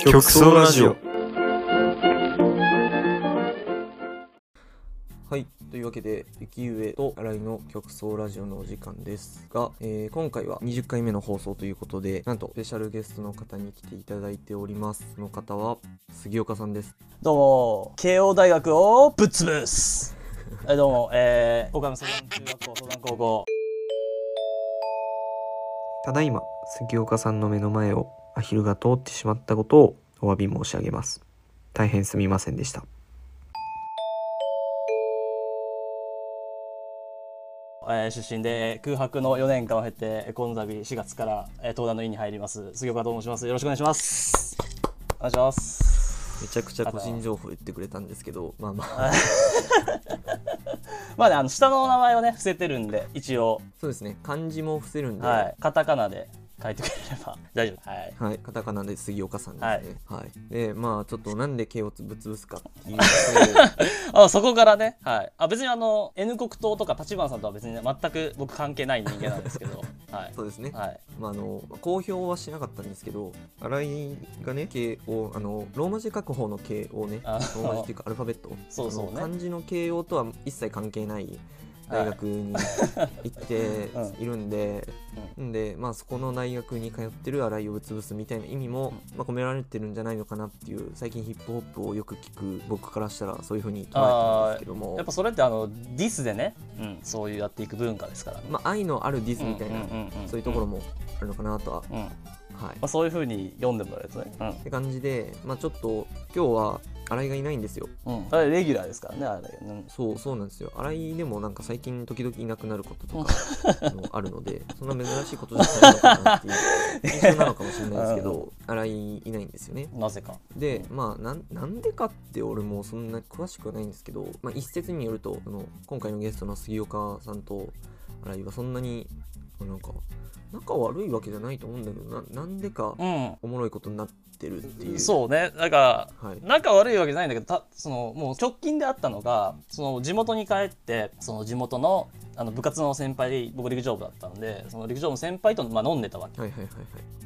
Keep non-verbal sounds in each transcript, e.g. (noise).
曲奏ラジオはい。というわけで、雪上と新井の曲奏ラジオのお時間ですが、えー今回は20回目の放送ということで、なんとスペシャルゲストの方に来ていただいております。その方は、杉岡さんです。どうも、慶応大学をぶっ潰す。はい、どうも、えー、岡山相談中学校相談高校。ただいま、杉岡さんの目の前をアヒルが通ってしまったことをお詫び申し上げます。大変すみませんでした。えー出身で空白の4年間を経て、この度4月から、えー、東大の院に入ります。杉岡と申します。よろしくお願いします。お願いします。めちゃくちゃ個人情報言ってくれたんですけど、まあまあ、(laughs) まあね、あの、下の名前をね、伏せてるんで、一応、そうですね、漢字も伏せるんで、はい、カタカナで書いてくれれば。大丈夫。はい。はい、カタカナで杉岡さんですね。ははい。で、まあ、ちょっとなんで毛をぶつぶすかっていうと、(laughs) あそこからね、はい、あ別にあの N 国党とか立花さんとは別に、ね、全く僕関係ない人間なんですけど、(laughs) はい。そうですね。はい、まあ、あの公表はしなかったんですけど新井がね形をあのローマ字書く方の形をねロあーマ字っていうかアルファベット。そうそうね。漢字の形容とは一切関係ない大学に行っているんで、ん。で、まあ、そこの大学に通ってる新井をぶつぶすみたいな意味も、まあ、込められてるんじゃないのかなっていう最近ヒップホップをよく聞く僕からしたらそういうふうに捉えたんですけども。やっぱそれってあのディスでね、うん、そういうやっていく文化ですから。ね、まあ、愛のあるディスみたいな、うんうんうんうんそういうところもあるのかなとは、うん。まはい。あ、そういうふうに読んでもらえるとね、って感じで、まあ、ちょっと今日は新井がいないんですよ。うん。うん、あれレギュラーですからねあれ、うん。そうそうなんですよ。新井でもなんか最近時々いなくなることとかあのあるので (laughs) そんな珍しいことじゃないのかなっていう (laughs) 印象なのかもしれないですけど新井いないんですよね。なぜか。でまあなんなんでかって俺もそんな詳しくはないんですけど、まあ、一説によるとあの今回のゲストの杉岡さんと新井はそんなになんか仲悪いわけじゃないと思うんだけどななんでかうん。おもろいことになってるっていう。そうね。なんかはい。仲悪いわけじゃないんだけどたそのもう直近であったのがその地元に帰ってその地元のあの部活の先輩僕陸上部だったんでその陸上部の先輩と、まあ、飲んでたわけ。はいはいはいは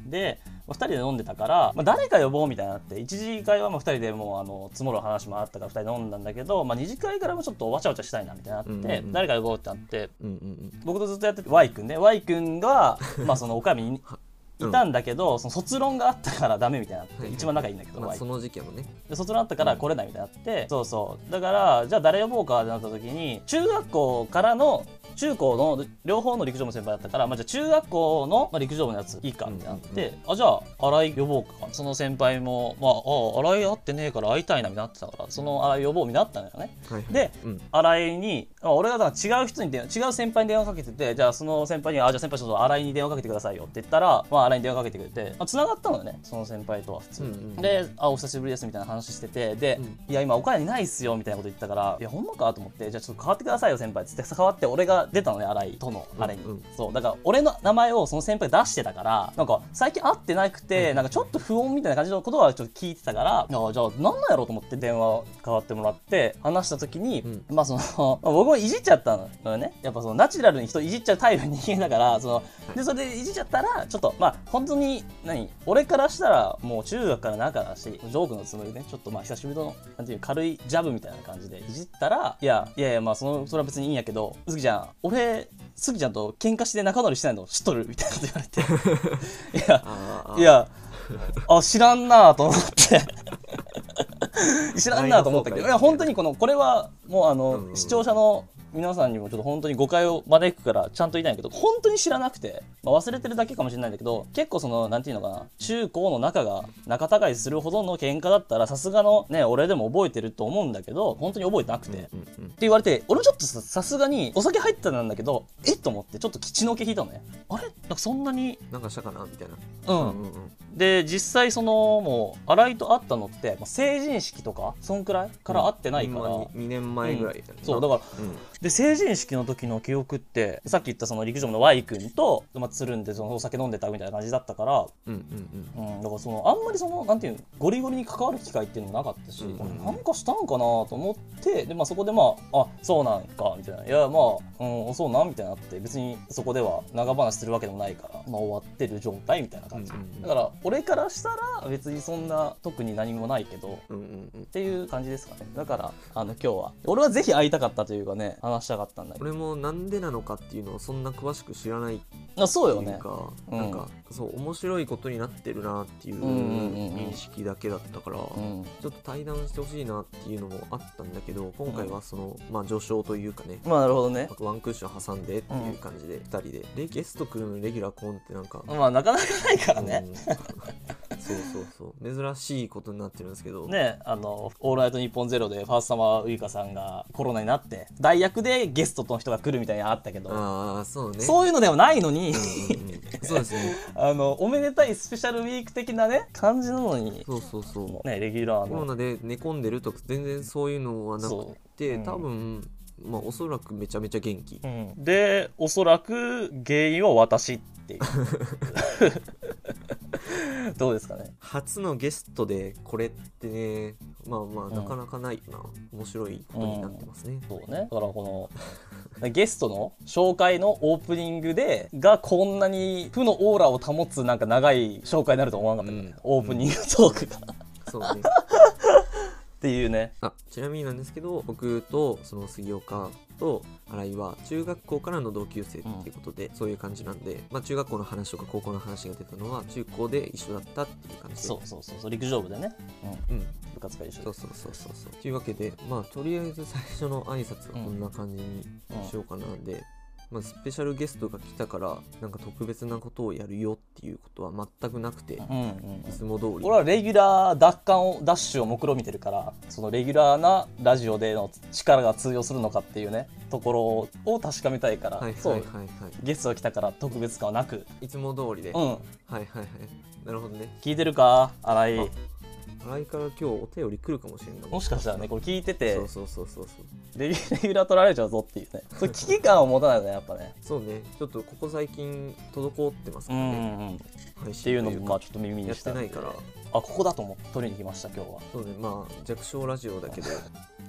い。で2人で飲んでたから、まあ、誰か呼ぼうみたいになって1次会はまあ2人でもうあの積もる話もあったから2人で飲んだんだけど、まあ、2次会からもちょっとわちゃわちゃしたいなみたいになって、うんうんうん。誰か呼ぼうってなってうんうんうん。僕とずっとやってて Y 君ね。Y 君が、まあ、その岡山に (laughs) いたんだけど、その卒論があったからダメみたいになって、はいはい一番仲いいんだけど、まあその時期はね。で卒論あったから来れないみたいになって、そうそう。だからじゃあ誰呼ぼうかってなった時に中学校からの中高の両方の陸上部の先輩だったから、まあ、じゃあ中学校のまあ陸上部のやついいかってなって、あじゃあ新井呼ぼうか。その先輩も、まあ、あ新井会ってねえから会いたいなみたいになってたからその新井呼ぼうになったのよね。はいはい。でうん。新井にあ俺がだから違う人に電話違う先輩に電話かけててじゃあその先輩にあじゃあ先輩ちょっと新井に電話かけてくださいよって言ったら、まあ、新井に電話かけてくれてつながったのよねその先輩とは普通。に、うんうん。であお久しぶりですみたいな話しててで、いや今岡山にないっすよみたいなこと言ったからいやほんまかと思ってじゃあちょっと変わってくださいよ先輩っつって変わって俺が出たのね新井とのあれに、うんうん。そうだから俺の名前をその先輩出してたからなんか最近会ってなくて、なんかちょっと不穏みたいな感じのことはちょっと聞いてたからあじゃあ何なんやろうと思って電話変わってもらって話した時に、うん。まあその、(laughs) まあ僕もいじっちゃったのよね。やっぱそのナチュラルに人いじっちゃうタイプの人間だからそのでそれでいじっちゃったらちょっとまあ本当に何俺からしたらもう中学から仲だしジョークのつもりでねちょっとまあ久しぶりのなんていう軽いジャブみたいな感じでいじったらいやいやいやまあそのそれは別にいいんやけどスギちゃん俺スギちゃんと喧嘩して仲直りしてないの知っとる？みたいなこと言われて。(laughs) いやいやあ知らんなと思って。(laughs) 知らんなと思ったけどいや本当にこのこれはもうあの、視聴者の皆さんにもちょっと本当に誤解を招くからちゃんと言いたいんだけど本当に知らなくて、まあ、忘れてるだけかもしれないんだけど結構そのなんていうのかな中高の仲が仲違いするほどの喧嘩だったらさすがのね俺でも覚えてると思うんだけど本当に覚えてなくて、ってうんうん。言われて俺もちょっとささすがにお酒入ってたんだけどえっと思ってちょっと血の気引いたのね。あれ？なんかそんなになんかしたかな？みたいな。うん、うんうんで実際そのもう新井と会ったのってまあ成人式とかそんくらいから会ってないから、2年前ぐらいだね。そうだからうんで成人式の時の記憶ってさっき言ったその陸上部の Y 君と、まあ、つるんでそのお酒飲んでたみたいな感じだったから、うんうんうん、だからそのあんまりそのなんていうのゴリゴリに関わる機会っていうのもなかったし、うんうんうん。なんかしたんかなと思ってで、まあ、そこでまああそうなんかみたいな。いやまあ、うん、そうなんみたいになって別にそこでは長話するわけでもないから、まあ、終わってる状態みたいな感じ、うんうんうん。だから俺からしたら別にそんな特に何もないけどうんうんうん。っていう感じですかね。だからあの今日は。俺はぜひ会いたかったというかね話したかったんだけど。俺もなんでなのかっていうのをそんな詳しく知らないってあそうよね。いうか、うん。なんかそう面白いことになってるなっていう認識だけだったから、うん。ちょっと対談してほしいなっていうのもあったんだけど今回はその、まあ序章というかね。まあなるほどね。ワンクッション挟んでっていう感じで2人で。でゲスト来るのにレギュラーコンってなんか、まあなかなかないからね、うんそうそうそう。珍しいことになってるんですけど、ねあの「オールナイトニッポンゼロでファーストサマーウイカさんがコロナになって代役でゲストの人が来るみたいなのあったけど、ああそうね。そういうのではないのに、うんうんうん。そうですね。(laughs) あのおめでたいスペシャルウィーク的なね感じなのに、そうそうそう。ね、レギュラーの。コロナで寝込んでるとか全然そういうのはなくそて、うん。多分まあおそらくめちゃめちゃ元気、うん。でおそらく原因は私っていう (laughs) (laughs) どうですかね？初のゲストでこれってねまあまあん。なかなかないな、面白いことになってますね、そうね。だからこの (laughs) ゲストの紹介のオープニングでがこんなに負のオーラを保つなんか長い紹介になると思わなかったよね、うん。オープニングトークが、そうねっていうね。あちなみになんですけど僕とその杉岡と新井は中学校からの同級生っていうことで、そういう感じなんで、まあ、中学校の話とか高校の話が出たのは中高で一緒だったっていう感じで。そうそうそう。そう陸上部でね、うん、うん。部活が一緒で。そうそうそうそうそう。というわけでまあとりあえず最初の挨拶はこんな感じにしようかな。で、まあ、スペシャルゲストが来たからなんか特別なことをやるよっていうことは全くなくて、うんうんうん。いつも通り。俺はレギュラー奪還をダッシュを目論見てるからそのレギュラーなラジオでの力が通用するのかっていうねところを確かめたいから、はいはいそうはい。はいゲストが来たから特別感はなく。いつも通りで、うん。はいはいはい。なるほどね。聞いてるか？新井あ新井から今日お便り来るかもしれんな。いもしかしたらねこれ聞いててそうそうそうそうそう。レギュラー取られちゃうぞっていうね。そ危機感を持たないとねやっぱね。そうね。ちょっとここ最近滞ってますかうんうらね、んうん。っ配信ていうのもまあちょっと耳にやっしてないから。あここだと思って取りに来ました今日は。そうね。まあ弱小ラジオだけど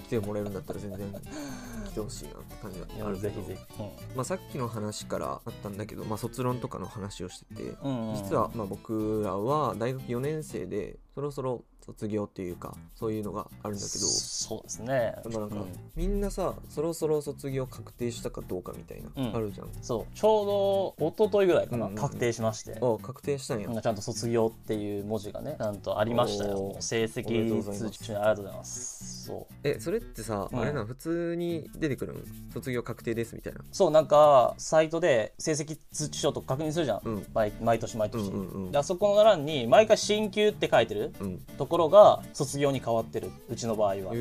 来てもらえるんだったら全然 (laughs) 来てほしいなって感じがあるけど。ぜひぜひ。まあ、さっきの話からあったんだけど、まあ、卒論とかの話をしててうんうんうん。実はまあ僕らは大学4年生でそろそろ卒業っていうかそういうのがあるんだけど。そうですね。まあなんか、うん。みんなさそろそろ卒業確定したかどうかみたいな、うん。あるじゃん。そう。ちょうど一昨日ぐらいかな、うんうんうん。確定しまして。あ確定したんや、ちゃんと卒業っていう文字がねちゃんとありましたよ。成績通知中にありがとうございます。そう。えそれってさ、うん。あれな普通に出てくるん卒業確定ですみたいな。そうなんかサイトで成績通知書とか確認するじゃん。毎毎年毎年、うんうんうん。であそこの欄に毎回進級って書いてるうん。ところが卒業に変わってるうちの場合は、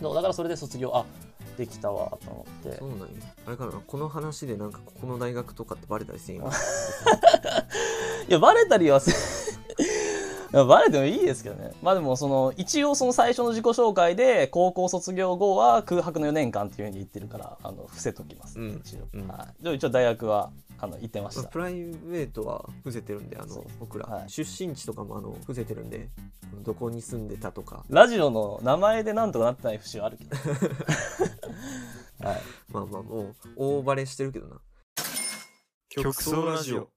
そうだからそれで卒業あできたわと思って。そうなんや。あれかなこの話でなんかここの大学とかってバレたりせんよ (laughs) いやバレたりはせ (laughs) バレてもいいですけどね。まあでもその一応その最初の自己紹介で高校卒業後は空白の4年間っていうふうに言ってるからあの伏せときます、うん。一応、うん。はい、でも一応大学はあの行ってました。プライベートは伏せてるんであの僕ら、はい。出身地とかもあの伏せてるんでどこに住んでたとかラジオの名前でなんとかなってない節はあるけど。(laughs) はい。まあまあもう大バレしてるけどな。曲奏ラジオ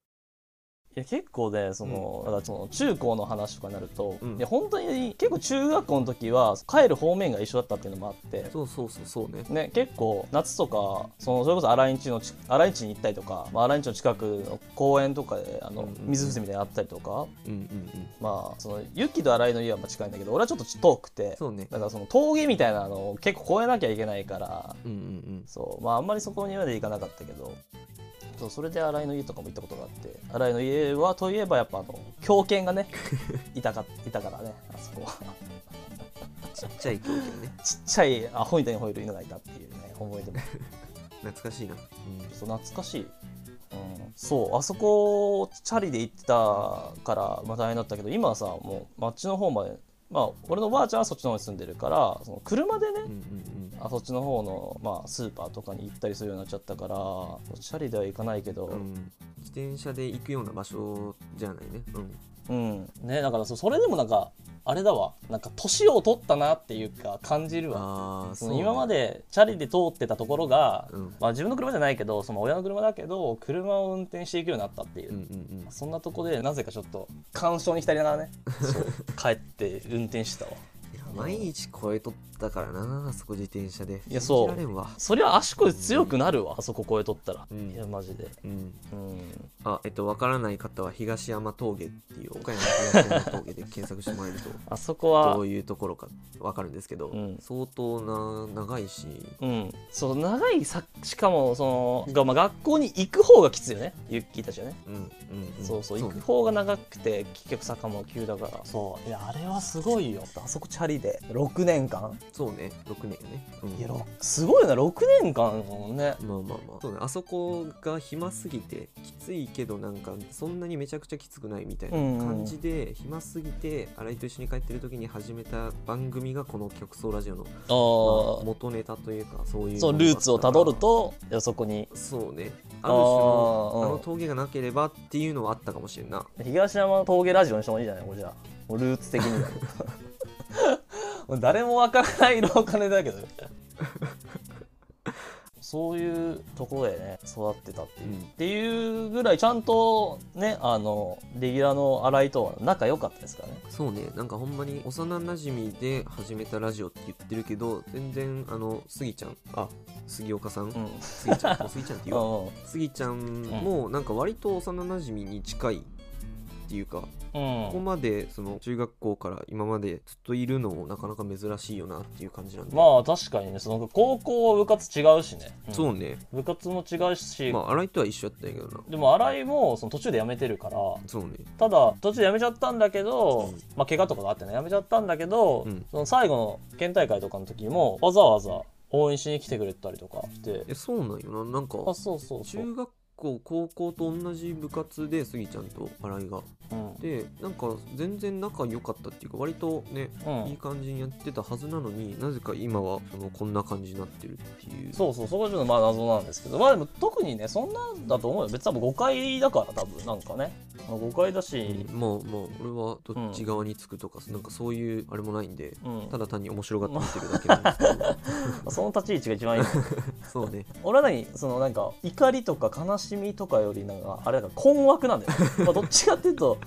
いや結構ねその、だからその中高の話とかになると、うん。いや本当に結構中学校の時は帰る方面が一緒だったっていうのもあって。そうそうそうそうね。ね、結構夏とかそのそれこそ新井地のち新井地に行ったりとか、まあ、新井地の近くの公園とかであのうんうんうん。水伏せみたいなのあったりとか、うんうんうん。まあそのユと新井の家はまあ近いんだけど俺はちょっと遠くてそうね。だからその峠みたいなのを結構越えなきゃいけないからうんうんそうまああんまりそこにまで行かなかったけどそうそれで新井の家とかも行ったことがあって新井の家はといえばやっぱあの狂犬がね (laughs) いたかいたからねあそこは。うんちっちゃい狂犬ね。ちっちゃいアホみたいに吠える犬がいたっていうね思い出も。(laughs) 懐かしいな、うん、そう懐かしい、うん、そうあそこチャリで行ってたから、まあ、大変だったけど今はさもう町の方までまあ俺のおばあちゃんはそっちの方に住んでるからその車でねうんうんうん。あそっちの方の、まあ、スーパーとかに行ったりするようになっちゃったからチャリでは行かないけど、うん、自転車で行くような場所じゃないね。うん。うん。ねだからそそれでもなんかあれだわ。なんか年を取ったなっていうか感じるわ。ああその今までチャリで通ってたところが、うん。まあ、自分の車じゃないけどその親の車だけど車を運転していくようになったっていう、うんうんうん。そんなとこでなぜかちょっと感傷に浸りながらね帰って運転してたわ毎日超えとったからなあそこ自転車で。いやそう。信じられんわ。そりゃ足腰強くなるわあそこ越えとったら、うん。いやマジで。うん。うん。あえっとわからない方は東山峠っていう岡山の東山峠で検索してもらえると (laughs) あそこはどういうところかわかるんですけど、うん。相当な長いし。うん、そう長いさしかもそのが、まあ、学校に行く方がきついよね。ユッキーたちはね、うんうん、うん、そうそう行くね方が長くて結局坂も急だから。そう。いやあれはすごいよ。あそこチャリで。6年間？そうね。6年よね、うん。いやろすごいよな。6年間だもんね。まあまあまあ。そうね。あそこが暇すぎてきついけどなんかそんなにめちゃくちゃきつくないみたいな感じで、暇すぎて新井と一緒に帰ってる時に始めた番組がこの曲奏ラジオの、まあ元ネタというかそういうそうルーツをたどるとそこに。そうね。ある種のうん。あの峠がなければっていうのはあったかもしれんな。東山峠ラジオにしてもいいじゃない？これじゃルーツ的には (laughs) 誰もわからないローカルだけど。そういうところでね育ってたっていう、うん。っていうぐらいちゃんとねあのレギュラーの新井とは仲良かったですからね。そうね。なんかほんまに幼なじみで始めたラジオって言ってるけど全然あのスギちゃんあ杉岡さん、うん。スギちゃん。もうスギちゃんって言う。わ (laughs) うスギちゃんもなんか割と幼なじみに近いっていうか、ん。ここまでその中学校から今までずっといるのもなかなか珍しいよなっていう感じなんで、まあ確かにね。その高校は部活違うしね、ん。そうね。部活も違うし、まあ新井とは一緒やったんやけどな。でも新井もその途中で辞めてるからそうね。ただ途中で辞めちゃったんだけど、うん。まあ怪我とかがあってね辞めちゃったんだけど、うん。その最後の県大会とかの時もわざわざ応援しに来てくれたりとかして。えそうなんよな。なんかあそうそうそう、中学校高校と同じ部活でスギちゃんと新井が。うん。でなんか全然仲良かったっていうか割とねうん。いい感じにやってたはずなのになぜか今はそのこんな感じになってるっていう。そうそうそこはちょっとまあ謎なんですけど。まあでも特にねそんなんだと思うよ。別に多分誤解だから多分なんかね、まあ、誤解だし、まあまあ俺はどっち側につくとか、なんかそういうあれもないんでうん。ただ単に面白がって見てるだけなんですけど。ま (laughs) あその立ち位置が一番いい。(laughs) そうね。俺は何そのなんか怒りとか悲しみとかよりなんかあれだから困惑なんだよ、(laughs) まあ、どっちかっていうと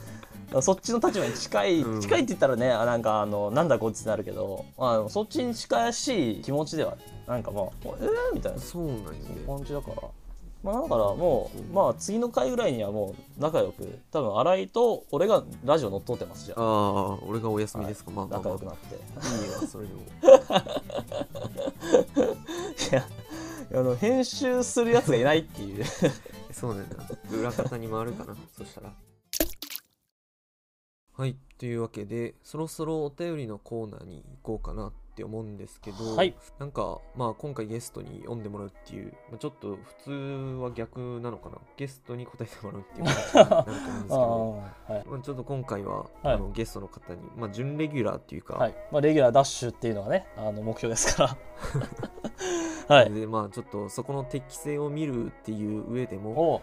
そっちの立場に近い、うん。近いって言ったらねあなんかあのなんだこいつってなるけど、まあ、そっちに近しい気持ちではなんかもうえー、みたいな。そうなんよね。感じだから。まあ、だからもう、まあ、次の回ぐらいにはもう仲良く多分新井と俺がラジオ乗っ取ってますじゃあ。ああ俺がお休みですか、まあまあまあ。仲良くなって。いいわそれでも (laughs) いやあの編集するやつがいないっていう。そうなんだ裏方に回るかなそしたらはいというわけでそろそろお便りのコーナーに行こうかなって思うんですけど、はい。なんかまあ今回ゲストに読んでもらうっていう、まあ、ちょっと普通は逆なのかな？ゲストに答えてもらうっていう形になると思うんですけ (laughs) あどはい、まあ、ちょっと今回は、はい。あのゲストの方に、まあ、準レギュラーっていうか、はい。まあ、レギュラーダッシュっていうのがねあの目標ですから (laughs) はい。でまあちょっとそこの適性を見るっていう上でも、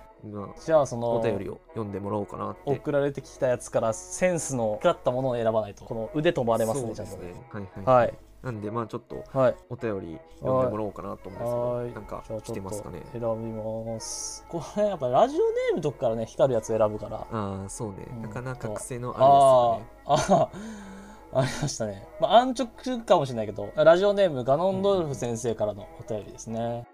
じゃあそのお便りを読んでもらおうかなって。送られてきたやつからセンスの光ったものを選ばないと。この腕飛ばれますねちゃんと。はいはい、はい。なんでまあちょっとはい。お便り読んでもらおうかなと思うんですけどはい。なんか来てますかね？選びます。これやっぱラジオネームとかからね光るやつ選ぶから。ああそうね、うんなかなか癖のあああー。あーありましたね、まあ、安直かもしれないけどラジオネームガノンドルフ先生からのお便りですね、るやつね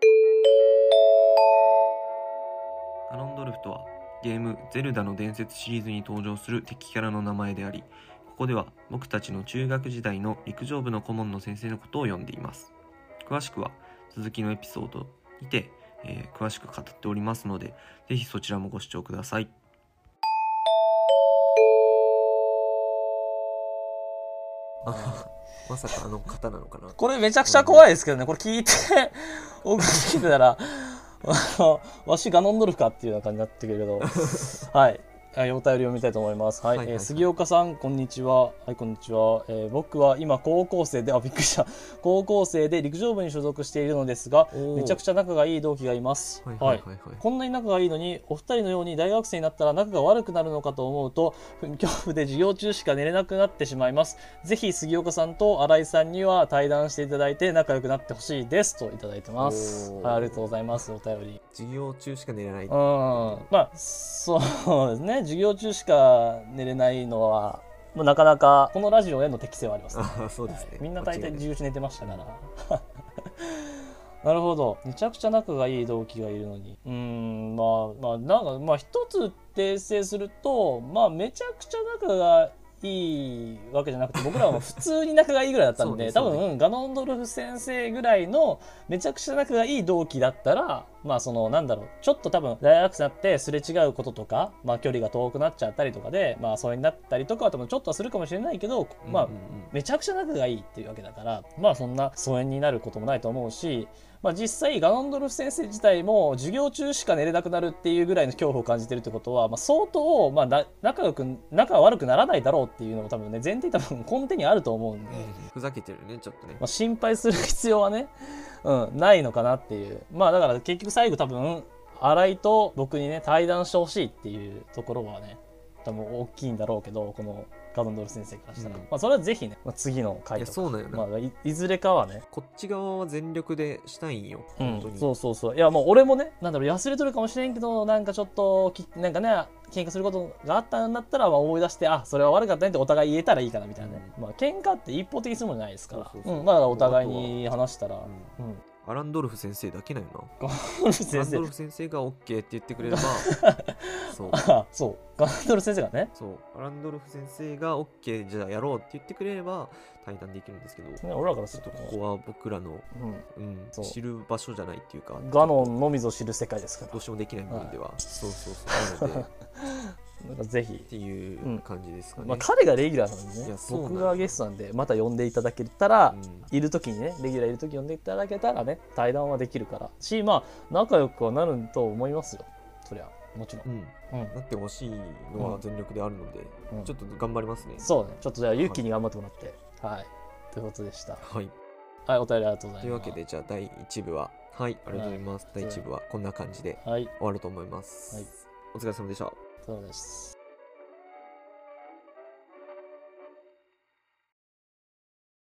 アロンドルフとはゲーム「ゼルダの伝説」シリーズに登場する敵キャラの名前でありここでは僕たちの中学時代の陸上部の顧問の先生のことを呼んでいます。詳しくは続きのエピソードにて、えー詳しく語っておりますのでぜひそちらもご視聴ください。あ (laughs) まさかあの方なのかな？これめちゃくちゃ怖いですけどね。これ聞いて僕聞いてたらあのわしガノンドルフかっていうような感じになってくるけど。はい。はい、お便り読みたいと思います。はい、はいはいはいえー杉岡さん、こんにちは。はい、こんにちは。えー僕は今高校生で、あ、びっくりした。(laughs) 高校生で陸上部に所属しているのですが、めちゃくちゃ仲がいい同期がいます。はいはいこんなに仲がいいのに、お二人のように大学生になったら仲が悪くなるのかと思うと、恐怖で授業中しか寝れなくなってしまいます。ぜひ杉岡さんと新井さんには対談していただいて仲良くなってほしいですといただいてます。はい、ありがとうございます。お便り。授業中しか寝れないうん、まあそうですね授業中しか寝れないのはもうなかなかこのラジオへの適性はあります、ね。そうですね、みんな大体授業中寝てましたから。なるほど。めちゃくちゃ仲がいい同期がいるのに。うーんまあまあなんかまあ一つ訂正するとまあめちゃくちゃ仲がいいわけじゃなくて僕らは普通に仲がいいぐらいだったんで、多分ガノンドルフ先生ぐらいのめちゃくちゃ仲がいい同期だったらまあそのなんだろうちょっと多分大学生になってすれ違うこととか、まあ、距離が遠くなっちゃったりとかでまあそれになったりとかは多分ちょっとはするかもしれないけど、まあめちゃくちゃ仲がいいっていうわけだからまあそんな疎遠になることもないと思うし、まあ、実際ガノンドルフ先生自体も授業中しか寝れなくなるっていうぐらいの恐怖を感じてるってことは、まあ、相当、まあ、な仲良く仲悪くならないだろうっていうのも多分ね前提多分根底にあると思うんで、ふざけてるねちょっとね。まあ、心配する必要はね、うん、ないのかなっていう。まあだから結局最後多分新井と僕にね対談してほしいっていうところはね多分大きいんだろうけどこのガノンドルフ先生からしたら、うん。まあ、それはぜひね、まあ、次の回とか。そうなんよな、まあ、いいずれかはね、こっち側は全力でしたいんよ、うん、本当に。そうそうそう。いやもう俺もねなんだろう忘れとるかもしれんけどなんかちょっときなんかね喧嘩することがあったんだったら、まあ、思い出してあそれは悪かったねってお互い言えたらいいかなみたいなね、まあ喧嘩って一方的にするもんじゃないですから。まあお互いに話したら、うん。うん、アランドルフ先生だけなんよな。ガノンドルフア先ンドルフ先生が OK って言ってくれれば (laughs) そう。あそう。ガノンドルフ先生がね。そう。アランドルフ先生が OK じゃあやろうって言ってくれれば対談できるんですけど。ちね俺らからするととここは僕らの、うん、うん、そう。知る場所じゃないっていうかガノンのみぞ知る世界ですから。どうしようもできない部分では、そうそうそう。なので。っ (laughs) なんかぜひ、ていう感じですかね、まあ、彼がレギュラーなんでね。僕がゲストなんでまた呼んでいただけたら、うん。いる時にねレギュラーいる時呼んでいただけたらね対談はできるからしまあ仲良くはなると思いますよ。そりゃもちろん、うん、うん、なってほしいのは全力であるので、うん。ちょっと頑張りますね。そうね。ちょっとじゃあユッキーに頑張ってもらって。はい、ということでした。はい。はいお便りありがとうございます。というわけで、じゃあ第1部は、はい、ありがとうございます。はい。第1部はこんな感じではい。終わると思います。はい。お疲れ様でした。そうです。